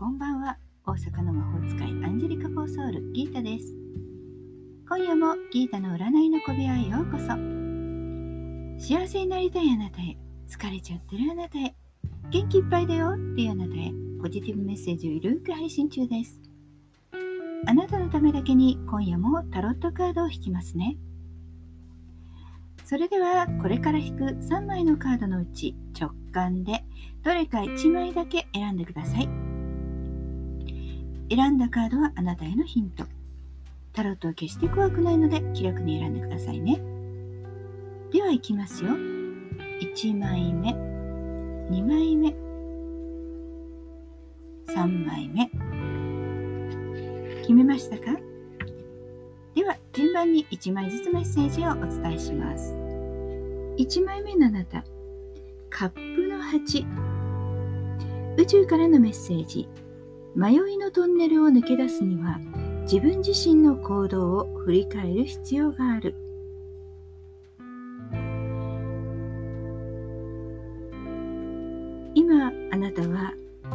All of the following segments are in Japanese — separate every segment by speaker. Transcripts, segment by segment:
Speaker 1: こんばんは。大阪の魔法使いアンジェリカ・フォーソウルギータです。今夜もギータの占いの小部屋へようこそ。幸せになりたいあなたへ疲れちゃってるあなたへ元気いっぱいだよっていうあなたへポジティブメッセージをゆるく配信中です。あなたのためだけに今夜もタロットカードを引きますね。それではこれから引く3枚のカードのうち直感でどれか1枚だけ選んでください。選んだカードはあなたへのヒント。タロットは決して怖くないので気楽に選んでくださいね。ではいきますよ。1枚目。2枚目。3枚目。決めましたか？では順番に1枚ずつメッセージをお伝えします。1枚目のあなた。カップの8宇宙からのメッセージ。迷いのトンネルを抜け出すには自分自身の行動を振り返る必要がある。今あなたは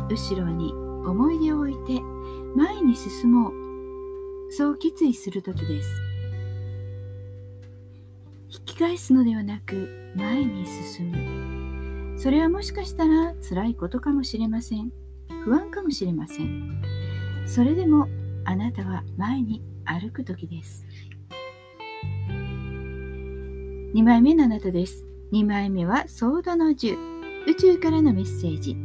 Speaker 1: 後ろに思い出を置いて前に進もう。そう決意する時です。引き返すのではなく前に進む。それはもしかしたら辛いことかもしれません。不安かもしれません。それでもあなたは前に歩く時です。2枚目のあなたです。2枚目はソードの10宇宙からのメッセージ。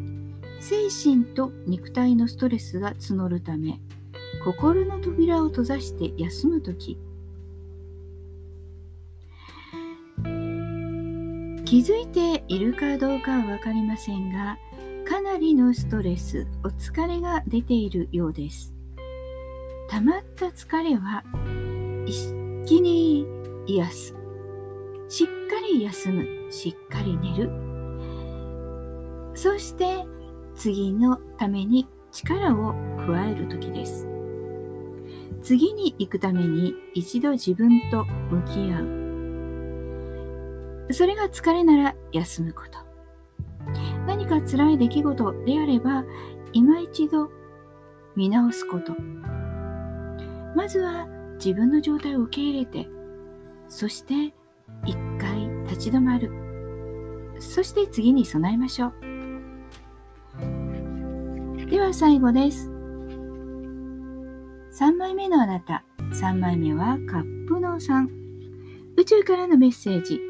Speaker 1: 精神と肉体のストレスが募るため心の扉を閉ざして休む時。気づいているかどうかは分かりませんがかなりのストレスお疲れが出ているようです。溜まった疲れは一気に癒す。しっかり休む。しっかり寝る。そして次のために力を加える時です。次に行くために一度自分と向き合う。それが疲れなら休むこと。何か辛い出来事であれば今一度見直すこと。まずは自分の状態を受け入れてそして一回立ち止まる。そして次に備えましょう。では最後です。3枚目のあなた。3枚目はカップの3宇宙からのメッセージ。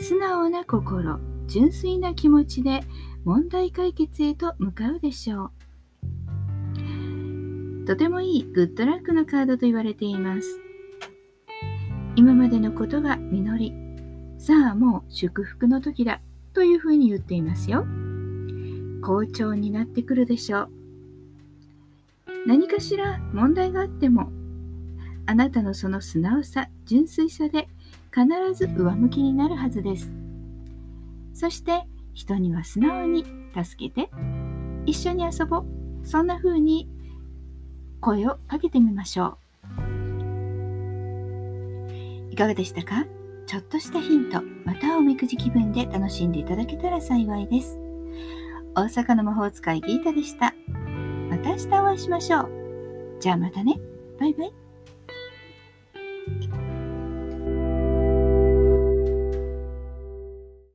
Speaker 1: 素直な心。純粋な気持ちで問題解決へと向かうでしょう。とてもいいグッドラックのカードと言われています。今までのことが実りさあもう祝福の時だというふうに言っていますよ。好調になってくるでしょう。何かしら問題があってもあなたのその素直さ純粋さで必ず上向きになるはずです。そして人には素直に助けて一緒に遊ぼうそんな風に声をかけてみましょういかがでしたか？ちょっとしたヒントまたおみくじ気分で楽しんでいただけたら幸いです大阪の魔法使いギータでしたまた明日お会いしましょう。じゃあまたね。バイバイ。